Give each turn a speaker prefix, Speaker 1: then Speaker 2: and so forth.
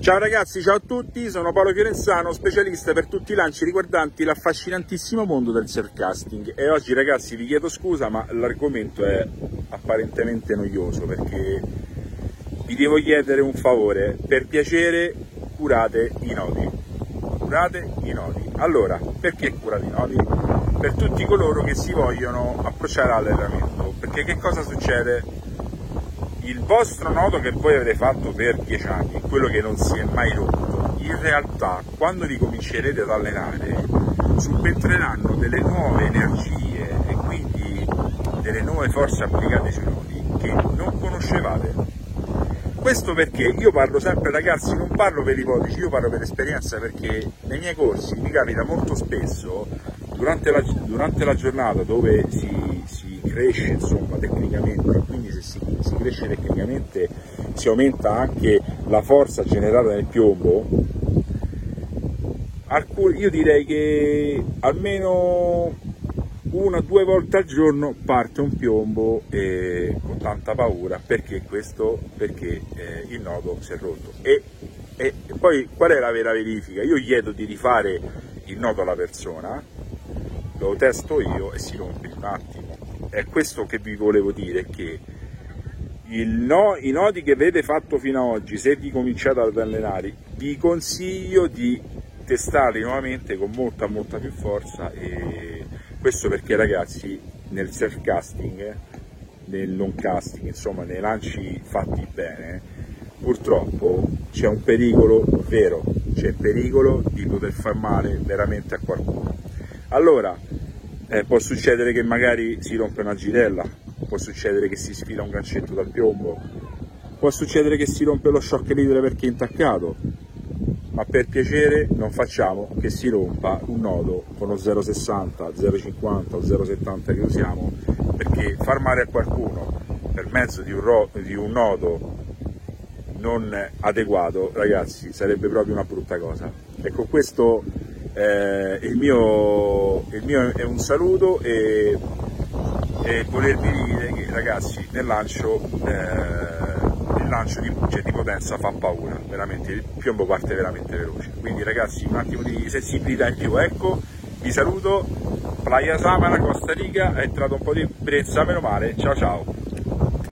Speaker 1: Ciao ragazzi, ciao a tutti, sono Paolo Fiorenzano, specialista per tutti i lanci riguardanti l'affascinantissimo mondo del surfcasting e oggi ragazzi vi chiedo scusa ma l'argomento è apparentemente noioso perché vi devo chiedere un favore, per piacere curate i nodi, curate i nodi. Allora, perché curate i nodi? Per tutti coloro che si vogliono approcciare all'allenamento, perché che cosa succede? Il vostro nodo che voi avete fatto per 10 anni, quello che non si è mai rotto, in realtà quando vi comincerete ad allenare subentreranno delle nuove energie e quindi delle nuove forze applicate sui nodi che non conoscevate. Questo perché io parlo sempre ragazzi, non parlo per ipotesi, io parlo per esperienza perché nei miei corsi mi capita molto spesso durante la, durante la giornata dove si, si cresce insomma tecnicamente, quindi se si, si, cresce tecnicamente si aumenta anche la forza generata nel piombo, io direi che almeno una o due volte al giorno parte un piombo eh, con tanta paura. Perché questo? Perché eh, il nodo si è rotto. E, e, poi qual è la vera verifica? Io chiedo di rifare il nodo alla persona lo testo io e si rompe un attimo. È questo che vi volevo dire, che no, i nodi che avete fatto fino ad oggi, se vi cominciate ad allenare, vi consiglio di testarli nuovamente con molta molta più forza e questo perché ragazzi nel self casting, nel non casting, insomma nei lanci fatti bene, purtroppo c'è un pericolo vero, c'è il pericolo di poter far male veramente a qualcuno. Allora, eh, può succedere che magari si rompe una girella, può succedere che si sfila un gancetto dal piombo, può succedere che si rompe lo shock leader perché è intaccato, ma per piacere non facciamo che si rompa un nodo con lo 0,60, 0,50 o 0,70 che usiamo, perché far male a qualcuno per mezzo di un, di un nodo non adeguato, ragazzi, sarebbe proprio una brutta cosa. Ecco, questo eh, il, mio, il, mio, è un saluto e, e volervi dire che ragazzi nel lancio, eh, il lancio di, cioè, di potenza fa paura, veramente il piombo parte veramente veloce. Quindi ragazzi un attimo di sensibilità in più, ecco, vi saluto, Playa Samana, Costa Rica, è entrato un po' di brezza, meno male, ciao ciao!